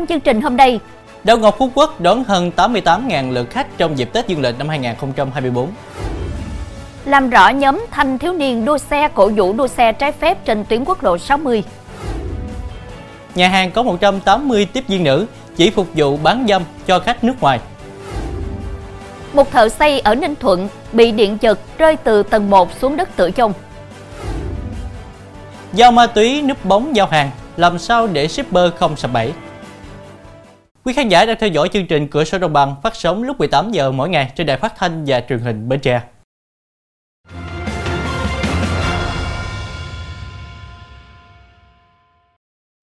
Trong chương trình hôm nay, Đảo Ngọc Phú Quốc đón hơn 88.000 lượt khách trong dịp Tết Dương lịch năm 2024. làm rõ nhóm thanh thiếu niên đua xe cổ vũ đua xe trái phép trên tuyến quốc lộ 60. Nhà hàng có 180 tiếp viên nữ chỉ phục vụ bán dâm cho khách nước ngoài. Một thợ xây ở Ninh Thuận bị điện giật rơi từ tầng 1 xuống đất tử vong. Giao ma túy núp bóng giao hàng, làm sao để shipper không sập bẫy? Quý khán giả đang theo dõi chương trình Cửa sổ Đồng bằng phát sóng lúc 18 giờ mỗi ngày trên đài phát thanh và truyền hình Bến Tre.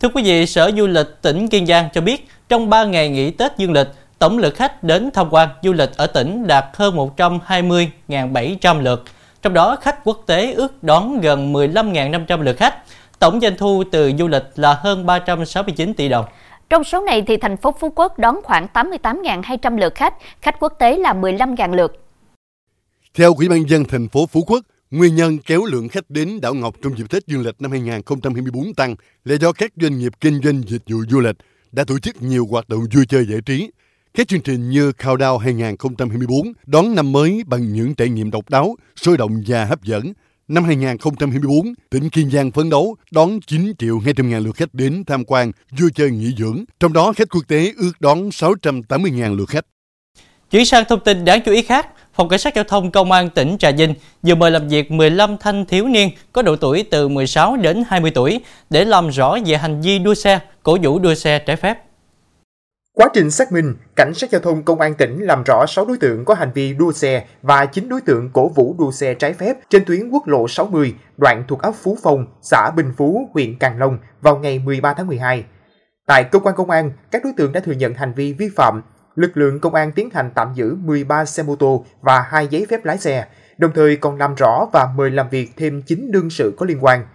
Thưa quý vị, Sở Du lịch tỉnh Kiên Giang cho biết trong 3 ngày nghỉ Tết Dương lịch, tổng lượt khách đến tham quan du lịch ở tỉnh đạt hơn 120.700 lượt. Trong đó, khách quốc tế ước đón gần 15.500 lượt khách. Tổng doanh thu từ du lịch là hơn 369 tỷ đồng. Trong số này thì thành phố Phú Quốc đón khoảng 88.200 lượt khách, khách quốc tế là 15.000 lượt. Theo Ủy ban dân thành phố Phú Quốc, nguyên nhân kéo lượng khách đến đảo Ngọc trong dịp Tết Dương lịch năm 2024 tăng là do các doanh nghiệp kinh doanh dịch vụ du lịch đã tổ chức nhiều hoạt động vui chơi giải trí. Các chương trình như Countdown 2024 đón năm mới bằng những trải nghiệm độc đáo, sôi động và hấp dẫn. Năm 2024, tỉnh Kiên Giang phấn đấu đón 9 triệu 200 ngàn lượt khách đến tham quan, vui chơi nghỉ dưỡng, trong đó khách quốc tế ước đón 680 ngàn lượt khách. Chuyển sang thông tin đáng chú ý khác, Phòng Cảnh sát Giao thông Công an tỉnh Trà Vinh vừa mời làm việc 15 thanh thiếu niên có độ tuổi từ 16 đến 20 tuổi để làm rõ về hành vi đua xe, cổ vũ đua xe trái phép. Quá trình xác minh, Cảnh sát giao thông Công an tỉnh làm rõ 6 đối tượng có hành vi đua xe và 9 đối tượng cổ vũ đua xe trái phép trên tuyến quốc lộ 60, đoạn thuộc ấp Phú Phong, xã Bình Phú, huyện Càng Long vào ngày 13 tháng 12. Tại cơ quan công an, các đối tượng đã thừa nhận hành vi vi phạm. Lực lượng công an tiến hành tạm giữ 13 xe mô tô và 2 giấy phép lái xe, đồng thời còn làm rõ và mời làm việc thêm 9 đương sự có liên quan.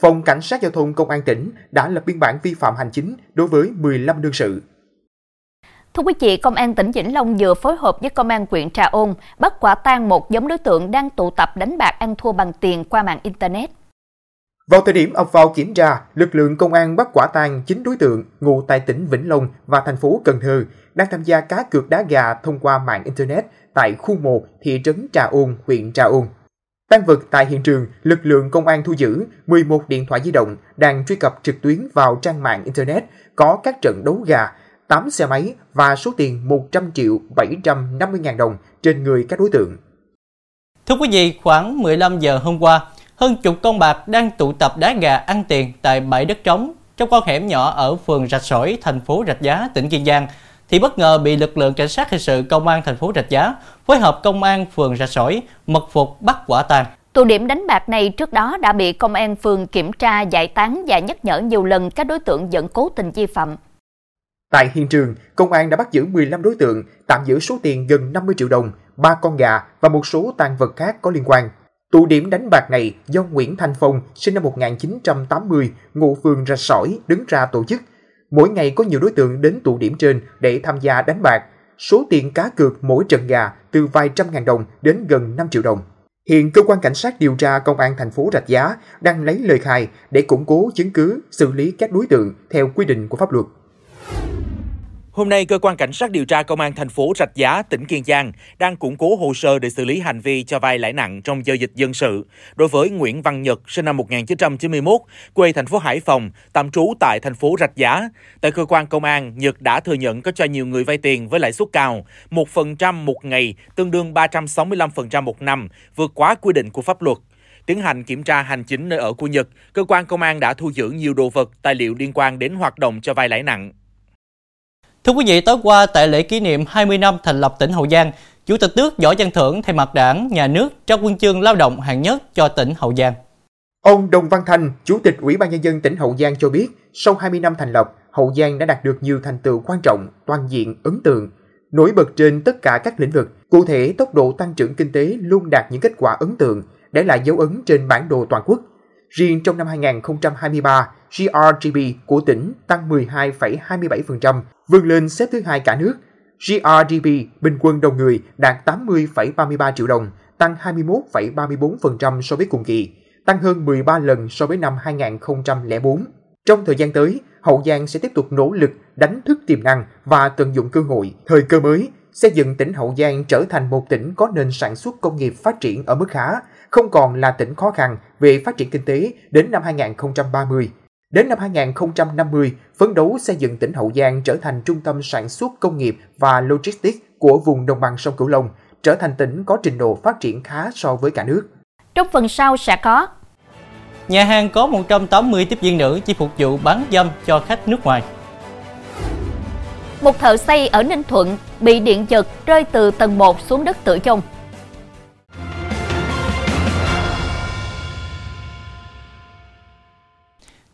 Phòng Cảnh sát Giao thông Công an tỉnh đã lập biên bản vi phạm hành chính đối với 15 đương sự. Thưa quý vị, Công an tỉnh Vĩnh Long vừa phối hợp với Công an huyện Trà Ôn bắt quả tang một nhóm đối tượng đang tụ tập đánh bạc ăn thua bằng tiền qua mạng Internet. Vào thời điểm ập vào kiểm tra, lực lượng công an bắt quả tang 9 đối tượng ngụ tại tỉnh Vĩnh Long và thành phố Cần Thơ đang tham gia cá cược đá gà thông qua mạng Internet tại khu 1 thị trấn Trà Ôn, huyện Trà Ôn. Tăng vật tại hiện trường, lực lượng công an thu giữ 11 điện thoại di động đang truy cập trực tuyến vào trang mạng Internet có các trận đấu gà, 8 xe máy và số tiền 100 triệu 750 ngàn đồng trên người các đối tượng. Thưa quý vị, khoảng 15 giờ hôm qua, hơn chục con bạc đang tụ tập đá gà ăn tiền tại bãi đất trống trong con hẻm nhỏ ở phường Rạch Sỏi, thành phố Rạch Giá, tỉnh Kiên Giang thì bất ngờ bị lực lượng cảnh sát hình sự công an thành phố Rạch Giá phối hợp công an phường Rạch Sỏi mật phục bắt quả tang. Tụ điểm đánh bạc này trước đó đã bị công an phường kiểm tra, giải tán và nhắc nhở nhiều lần các đối tượng vẫn cố tình vi phạm. Tại hiện trường, công an đã bắt giữ 15 đối tượng, tạm giữ số tiền gần 50 triệu đồng, 3 con gà và một số tang vật khác có liên quan. Tụ điểm đánh bạc này do Nguyễn Thanh Phong, sinh năm 1980, ngụ phường Rạch Sỏi, đứng ra tổ chức. Mỗi ngày có nhiều đối tượng đến tụ điểm trên để tham gia đánh bạc. Số tiền cá cược mỗi trận gà từ vài trăm ngàn đồng đến gần 5 triệu đồng. Hiện cơ quan cảnh sát điều tra công an thành phố Rạch Giá đang lấy lời khai để củng cố chứng cứ, xử lý các đối tượng theo quy định của pháp luật. Hôm nay, cơ quan cảnh sát điều tra công an thành phố Rạch Giá, tỉnh Kiên Giang đang củng cố hồ sơ để xử lý hành vi cho vay lãi nặng trong giao dịch dân sự đối với Nguyễn Văn Nhật, sinh năm 1991, quê thành phố Hải Phòng, tạm trú tại thành phố Rạch Giá. Tại cơ quan công an, Nhật đã thừa nhận có cho nhiều người vay tiền với lãi suất cao, 1% một ngày, tương đương 365% một năm, vượt quá quy định của pháp luật. Tiến hành kiểm tra hành chính nơi ở của Nhật, cơ quan công an đã thu giữ nhiều đồ vật, tài liệu liên quan đến hoạt động cho vay lãi nặng. Thưa quý vị, tối qua tại lễ kỷ niệm 20 năm thành lập tỉnh Hậu Giang, Chủ tịch nước Võ Văn Thưởng thay mặt đảng, nhà nước trao huân chương lao động hạng nhất cho tỉnh Hậu Giang. Ông Đồng Văn thành Chủ tịch Ủy ban Nhân dân tỉnh Hậu Giang cho biết, sau 20 năm thành lập, Hậu Giang đã đạt được nhiều thành tựu quan trọng, toàn diện, ấn tượng, nổi bật trên tất cả các lĩnh vực. Cụ thể, tốc độ tăng trưởng kinh tế luôn đạt những kết quả ấn tượng, để lại dấu ấn trên bản đồ toàn quốc. Riêng trong năm 2023, grgb của tỉnh tăng 12,27%, vươn lên xếp thứ hai cả nước. grgb bình quân đầu người đạt 80,33 triệu đồng, tăng 21,34% so với cùng kỳ, tăng hơn 13 lần so với năm 2004. Trong thời gian tới, Hậu Giang sẽ tiếp tục nỗ lực đánh thức tiềm năng và tận dụng cơ hội, thời cơ mới, xây dựng tỉnh Hậu Giang trở thành một tỉnh có nền sản xuất công nghiệp phát triển ở mức khá, không còn là tỉnh khó khăn về phát triển kinh tế đến năm 2030. Đến năm 2050, phấn đấu xây dựng tỉnh Hậu Giang trở thành trung tâm sản xuất công nghiệp và logistics của vùng đồng bằng sông Cửu Long, trở thành tỉnh có trình độ phát triển khá so với cả nước. Trong phần sau sẽ có Nhà hàng có 180 tiếp viên nữ chỉ phục vụ bán dâm cho khách nước ngoài. Một thợ xây ở Ninh Thuận bị điện giật rơi từ tầng 1 xuống đất tử vong.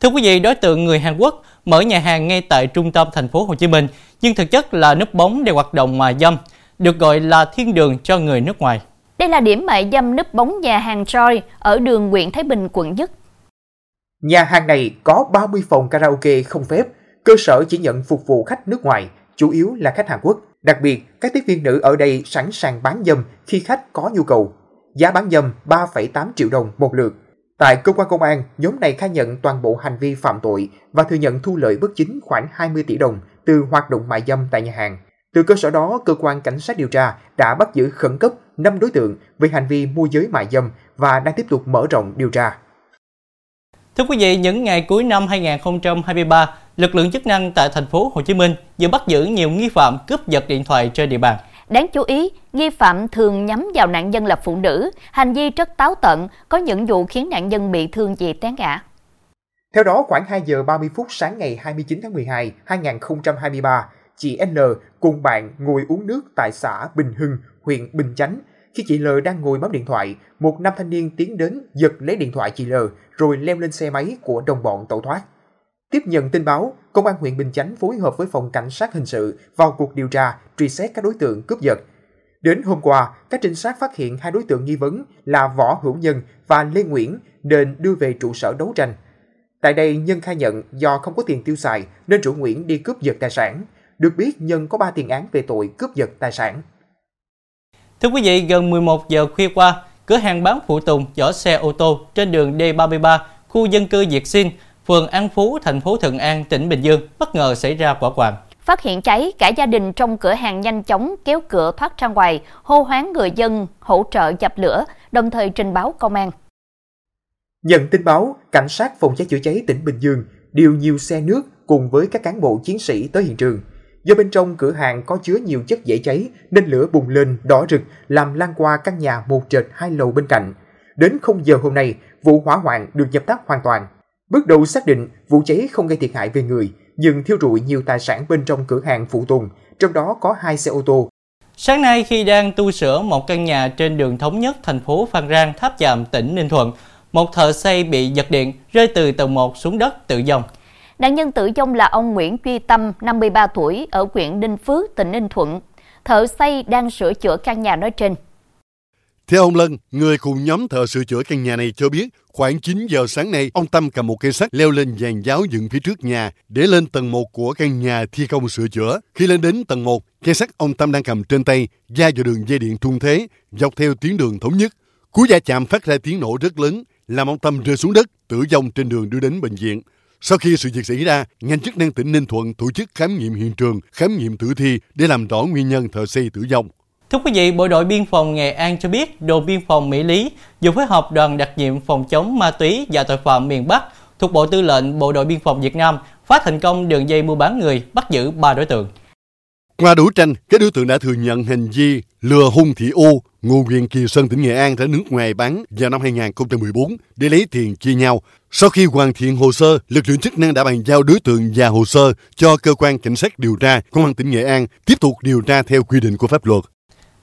Thưa quý vị, đối tượng người Hàn Quốc mở nhà hàng ngay tại trung tâm thành phố Hồ Chí Minh, nhưng thực chất là núp bóng để hoạt động mà dâm, được gọi là thiên đường cho người nước ngoài. Đây là điểm mại dâm núp bóng nhà hàng Joy ở đường Nguyễn Thái Bình, quận Nhất. Nhà hàng này có 30 phòng karaoke không phép, cơ sở chỉ nhận phục vụ khách nước ngoài, chủ yếu là khách Hàn Quốc. Đặc biệt, các tiếp viên nữ ở đây sẵn sàng bán dâm khi khách có nhu cầu. Giá bán dâm 3,8 triệu đồng một lượt. Tại cơ quan công an, nhóm này khai nhận toàn bộ hành vi phạm tội và thừa nhận thu lợi bất chính khoảng 20 tỷ đồng từ hoạt động mại dâm tại nhà hàng. Từ cơ sở đó, cơ quan cảnh sát điều tra đã bắt giữ khẩn cấp 5 đối tượng về hành vi môi giới mại dâm và đang tiếp tục mở rộng điều tra. Thưa quý vị, những ngày cuối năm 2023, lực lượng chức năng tại thành phố Hồ Chí Minh vừa bắt giữ nhiều nghi phạm cướp giật điện thoại trên địa bàn. Đáng chú ý, nghi phạm thường nhắm vào nạn nhân là phụ nữ, hành vi rất táo tận, có những vụ khiến nạn nhân bị thương vì té ngã. Theo đó, khoảng 2 giờ 30 phút sáng ngày 29 tháng 12, 2023, chị N cùng bạn ngồi uống nước tại xã Bình Hưng, huyện Bình Chánh. Khi chị L đang ngồi bấm điện thoại, một nam thanh niên tiến đến giật lấy điện thoại chị L rồi leo lên xe máy của đồng bọn tẩu thoát. Tiếp nhận tin báo, Công an huyện Bình Chánh phối hợp với phòng cảnh sát hình sự vào cuộc điều tra, truy xét các đối tượng cướp giật. Đến hôm qua, các trinh sát phát hiện hai đối tượng nghi vấn là Võ Hữu Nhân và Lê Nguyễn nên đưa về trụ sở đấu tranh. Tại đây, Nhân khai nhận do không có tiền tiêu xài nên rủ Nguyễn đi cướp giật tài sản. Được biết, Nhân có 3 tiền án về tội cướp giật tài sản. Thưa quý vị, gần 11 giờ khuya qua, cửa hàng bán phụ tùng chở xe ô tô trên đường D33, khu dân cư Diệt Sinh, phường An Phú, thành phố Thuận An, tỉnh Bình Dương bất ngờ xảy ra hỏa hoạn. Phát hiện cháy, cả gia đình trong cửa hàng nhanh chóng kéo cửa thoát ra ngoài, hô hoáng người dân hỗ trợ dập lửa, đồng thời trình báo công an. Nhận tin báo, cảnh sát phòng cháy chữa cháy tỉnh Bình Dương điều nhiều xe nước cùng với các cán bộ chiến sĩ tới hiện trường. Do bên trong cửa hàng có chứa nhiều chất dễ cháy nên lửa bùng lên đỏ rực làm lan qua căn nhà một trệt hai lầu bên cạnh. Đến 0 giờ hôm nay, vụ hỏa hoạn được dập tắt hoàn toàn. Bước đầu xác định vụ cháy không gây thiệt hại về người, nhưng thiêu rụi nhiều tài sản bên trong cửa hàng phụ tùng, trong đó có hai xe ô tô. Sáng nay khi đang tu sửa một căn nhà trên đường Thống Nhất, thành phố Phan Rang, Tháp Chàm, tỉnh Ninh Thuận, một thợ xây bị giật điện rơi từ tầng 1 xuống đất tự dòng. Nạn nhân tử vong là ông Nguyễn Duy Tâm, 53 tuổi, ở huyện Ninh Phước, tỉnh Ninh Thuận. Thợ xây đang sửa chữa căn nhà nói trên. Theo ông Lân, người cùng nhóm thợ sửa chữa căn nhà này cho biết, khoảng 9 giờ sáng nay, ông Tâm cầm một cây sắt leo lên dàn giáo dựng phía trước nhà để lên tầng 1 của căn nhà thi công sửa chữa. Khi lên đến tầng 1, cây sắt ông Tâm đang cầm trên tay ra vào đường dây điện trung thế dọc theo tuyến đường thống nhất. Cú va chạm phát ra tiếng nổ rất lớn, làm ông Tâm rơi xuống đất, tử vong trên đường đưa đến bệnh viện. Sau khi sự việc xảy ra, ngành chức năng tỉnh Ninh Thuận tổ chức khám nghiệm hiện trường, khám nghiệm tử thi để làm rõ nguyên nhân thợ xây tử vong. Thưa quý vị, Bộ đội Biên phòng Nghệ An cho biết đồn biên phòng Mỹ Lý vừa phối hợp đoàn đặc nhiệm phòng chống ma túy và tội phạm miền Bắc thuộc Bộ Tư lệnh Bộ đội Biên phòng Việt Nam phá thành công đường dây mua bán người, bắt giữ 3 đối tượng. Qua đấu tranh, các đối tượng đã thừa nhận hành vi lừa Hung Thị U, ngụ huyện Kỳ Sơn tỉnh Nghệ An ra nước ngoài bán vào năm 2014 để lấy tiền chia nhau. Sau khi hoàn thiện hồ sơ, lực lượng chức năng đã bàn giao đối tượng và hồ sơ cho cơ quan cảnh sát điều tra công an tỉnh Nghệ An tiếp tục điều tra theo quy định của pháp luật.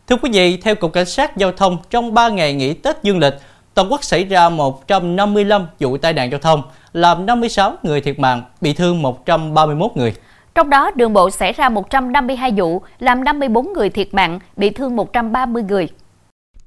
Thưa quý vị, theo Cục Cảnh sát Giao thông, trong 3 ngày nghỉ Tết Dương lịch, toàn quốc xảy ra 155 vụ tai nạn giao thông, làm 56 người thiệt mạng, bị thương 131 người. Trong đó, đường bộ xảy ra 152 vụ, làm 54 người thiệt mạng, bị thương 130 người.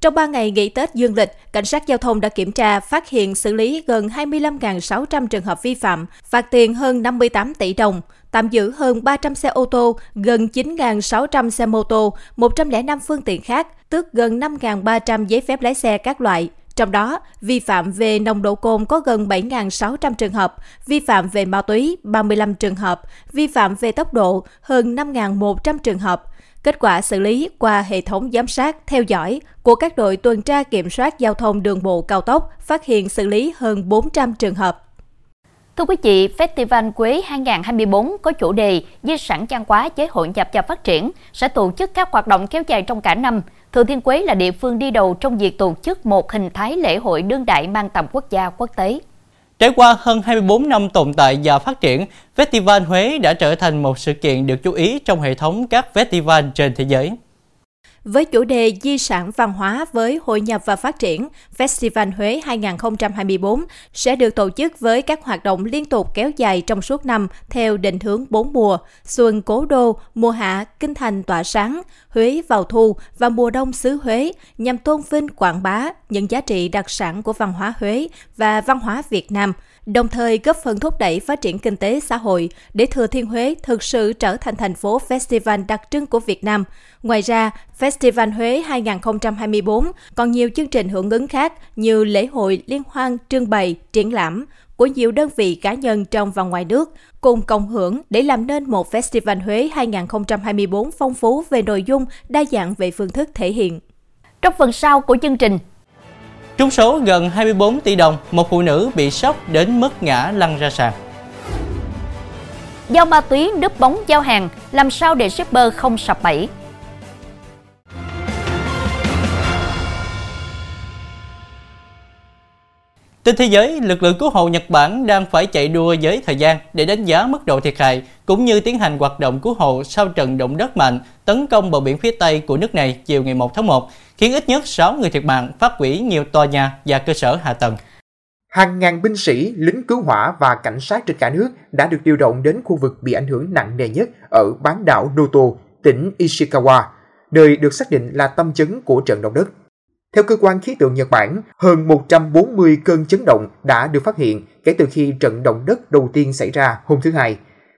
Trong 3 ngày nghỉ Tết dương lịch, Cảnh sát Giao thông đã kiểm tra, phát hiện xử lý gần 25.600 trường hợp vi phạm, phạt tiền hơn 58 tỷ đồng, tạm giữ hơn 300 xe ô tô, gần 9.600 xe mô tô, 105 phương tiện khác, tước gần 5.300 giấy phép lái xe các loại, Trong đó, vi phạm về nồng độ cồn có gần 7.600 trường hợp, vi phạm về ma túy 35 trường hợp, vi phạm về tốc độ hơn 5.100 trường hợp. Kết quả xử lý qua hệ thống giám sát, theo dõi của các đội tuần tra kiểm soát giao thông đường bộ cao tốc phát hiện xử lý hơn 400 trường hợp. Thưa quý vị, Festival Quế 2024 có chủ đề Di sản văn hóa chế hội nhập và phát triển sẽ tổ chức các hoạt động kéo dài trong cả năm. Thừa Thiên Quế là địa phương đi đầu trong việc tổ chức một hình thái lễ hội đương đại mang tầm quốc gia quốc tế. Trải qua hơn 24 năm tồn tại và phát triển, Festival Huế đã trở thành một sự kiện được chú ý trong hệ thống các festival trên thế giới. Với chủ đề Di sản văn hóa với hội nhập và phát triển, Festival Huế 2024 sẽ được tổ chức với các hoạt động liên tục kéo dài trong suốt năm theo định hướng bốn mùa, xuân cố đô, mùa hạ, kinh thành tỏa sáng, Huế vào thu và mùa đông xứ Huế nhằm tôn vinh quảng bá những giá trị đặc sản của văn hóa Huế và văn hóa Việt Nam – đồng thời góp phần thúc đẩy phát triển kinh tế xã hội để Thừa Thiên Huế thực sự trở thành thành phố festival đặc trưng của Việt Nam. Ngoài ra, Festival Huế 2024 còn nhiều chương trình hưởng ứng khác như lễ hội liên hoan, trưng bày, triển lãm của nhiều đơn vị cá nhân trong và ngoài nước cùng cộng hưởng để làm nên một Festival Huế 2024 phong phú về nội dung, đa dạng về phương thức thể hiện. Trong phần sau của chương trình, Trúng số gần 24 tỷ đồng, một phụ nữ bị sốc đến mức ngã lăn ra sàn. Giao ma túy núp bóng giao hàng, làm sao để shipper không sập bẫy? Trên thế giới, lực lượng cứu hộ Nhật Bản đang phải chạy đua với thời gian để đánh giá mức độ thiệt hại cũng như tiến hành hoạt động cứu hộ sau trận động đất mạnh tấn công bờ biển phía Tây của nước này chiều ngày 1 tháng 1, khiến ít nhất 6 người thiệt mạng, phát hủy nhiều tòa nhà và cơ sở hạ tầng. Hàng ngàn binh sĩ, lính cứu hỏa và cảnh sát trên cả nước đã được điều động đến khu vực bị ảnh hưởng nặng nề nhất ở bán đảo Noto, tỉnh Ishikawa, nơi được xác định là tâm chấn của trận động đất. Theo cơ quan khí tượng Nhật Bản, hơn 140 cơn chấn động đã được phát hiện kể từ khi trận động đất đầu tiên xảy ra hôm thứ Hai.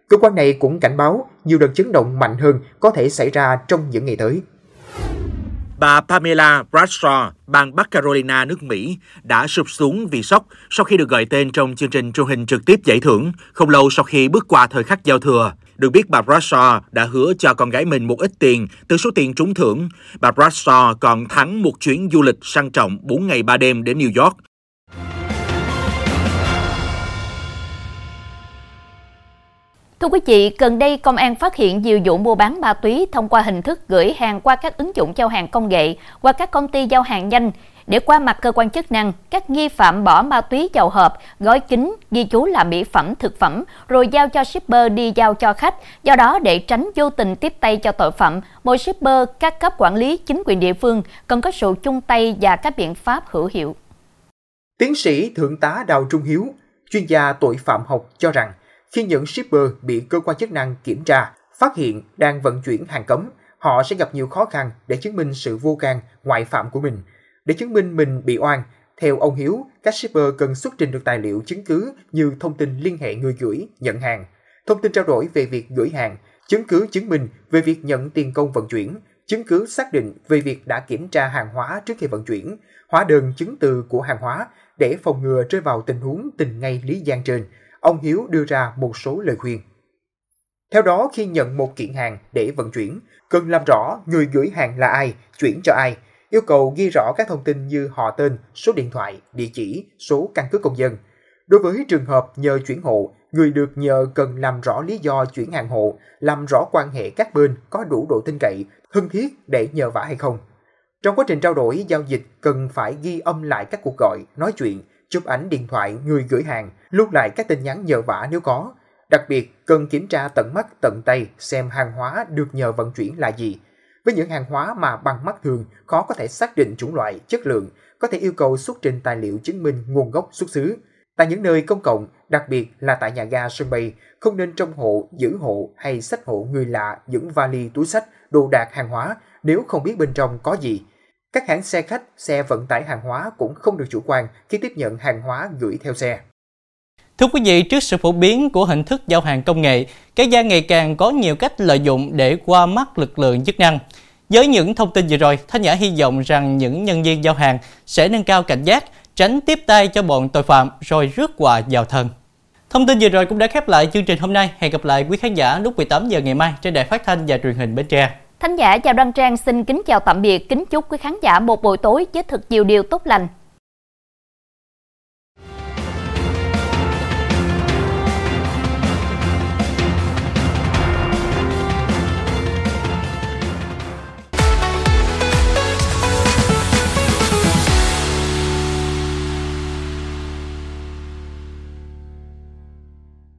Cơ quan này cũng cảnh báo nhiều đợt chấn động mạnh hơn có thể xảy ra trong những ngày tới. Bà Pamela Bradshaw, bang Bắc Carolina, nước Mỹ, đã sụp xuống vì sốc sau khi được gọi tên trong chương trình truyền hình trực tiếp giải thưởng, không lâu sau khi bước qua thời khắc giao thừa. Được biết bà Bradshaw đã hứa cho con gái mình một ít tiền từ số tiền trúng thưởng. Bà Bradshaw còn thắng một chuyến du lịch sang trọng 4 ngày 3 đêm đến New York Thưa quý vị, gần đây công an phát hiện nhiều vụ mua bán ma túy thông qua hình thức gửi hàng qua các ứng dụng giao hàng công nghệ, qua các công ty giao hàng nhanh. Để qua mặt cơ quan chức năng, các nghi phạm bỏ ma túy vào hộp, gói kính, ghi chú là mỹ phẩm, thực phẩm, rồi giao cho shipper đi giao cho khách. Do đó, để tránh vô tình tiếp tay cho tội phạm, mỗi shipper, các cấp quản lý, chính quyền địa phương cần có sự chung tay và các biện pháp hữu hiệu. Tiến sĩ Thượng tá Đào Trung Hiếu, chuyên gia tội phạm học cho rằng khi những shipper bị cơ quan chức năng kiểm tra, phát hiện đang vận chuyển hàng cấm, họ sẽ gặp nhiều khó khăn để chứng minh sự vô can, ngoại phạm của mình. Để chứng minh mình bị oan, theo ông Hiếu, các shipper cần xuất trình được tài liệu chứng cứ như thông tin liên hệ người gửi, nhận hàng, thông tin trao đổi về việc gửi hàng, chứng cứ chứng minh về việc nhận tiền công vận chuyển, chứng cứ xác định về việc đã kiểm tra hàng hóa trước khi vận chuyển, hóa đơn chứng từ của hàng hóa để phòng ngừa rơi vào tình huống tình ngay lý gian trên – ông Hiếu đưa ra một số lời khuyên. Theo đó, khi nhận một kiện hàng để vận chuyển, cần làm rõ người gửi hàng là ai, chuyển cho ai, yêu cầu ghi rõ các thông tin như họ tên, số điện thoại, địa chỉ, số căn cước công dân. Đối với trường hợp nhờ chuyển hộ, người được nhờ cần làm rõ lý do chuyển hàng hộ, làm rõ quan hệ các bên có đủ độ tin cậy, thân thiết để nhờ vả hay không. Trong quá trình trao đổi giao dịch cần phải ghi âm lại các cuộc gọi, nói chuyện, chụp ảnh điện thoại người gửi hàng, lưu lại các tin nhắn nhờ vả nếu có. Đặc biệt, cần kiểm tra tận mắt tận tay xem hàng hóa được nhờ vận chuyển là gì. Với những hàng hóa mà bằng mắt thường khó có thể xác định chủng loại, chất lượng, có thể yêu cầu xuất trình tài liệu chứng minh nguồn gốc xuất xứ. Tại những nơi công cộng, đặc biệt là tại nhà ga sân bay, không nên trong hộ, giữ hộ hay sách hộ người lạ những vali túi sách, đồ đạc hàng hóa nếu không biết bên trong có gì các hãng xe khách, xe vận tải hàng hóa cũng không được chủ quan khi tiếp nhận hàng hóa gửi theo xe. Thưa quý vị, trước sự phổ biến của hình thức giao hàng công nghệ, cái gian ngày càng có nhiều cách lợi dụng để qua mắt lực lượng chức năng. Với những thông tin vừa rồi, Thanh Nhã hy vọng rằng những nhân viên giao hàng sẽ nâng cao cảnh giác, tránh tiếp tay cho bọn tội phạm rồi rước quà vào thân. Thông tin vừa rồi cũng đã khép lại chương trình hôm nay. Hẹn gặp lại quý khán giả lúc 18 giờ ngày mai trên đài phát thanh và truyền hình Bến Tre. Thánh giả chào Đăng Trang xin kính chào tạm biệt, kính chúc quý khán giả một buổi tối với thật nhiều điều tốt lành.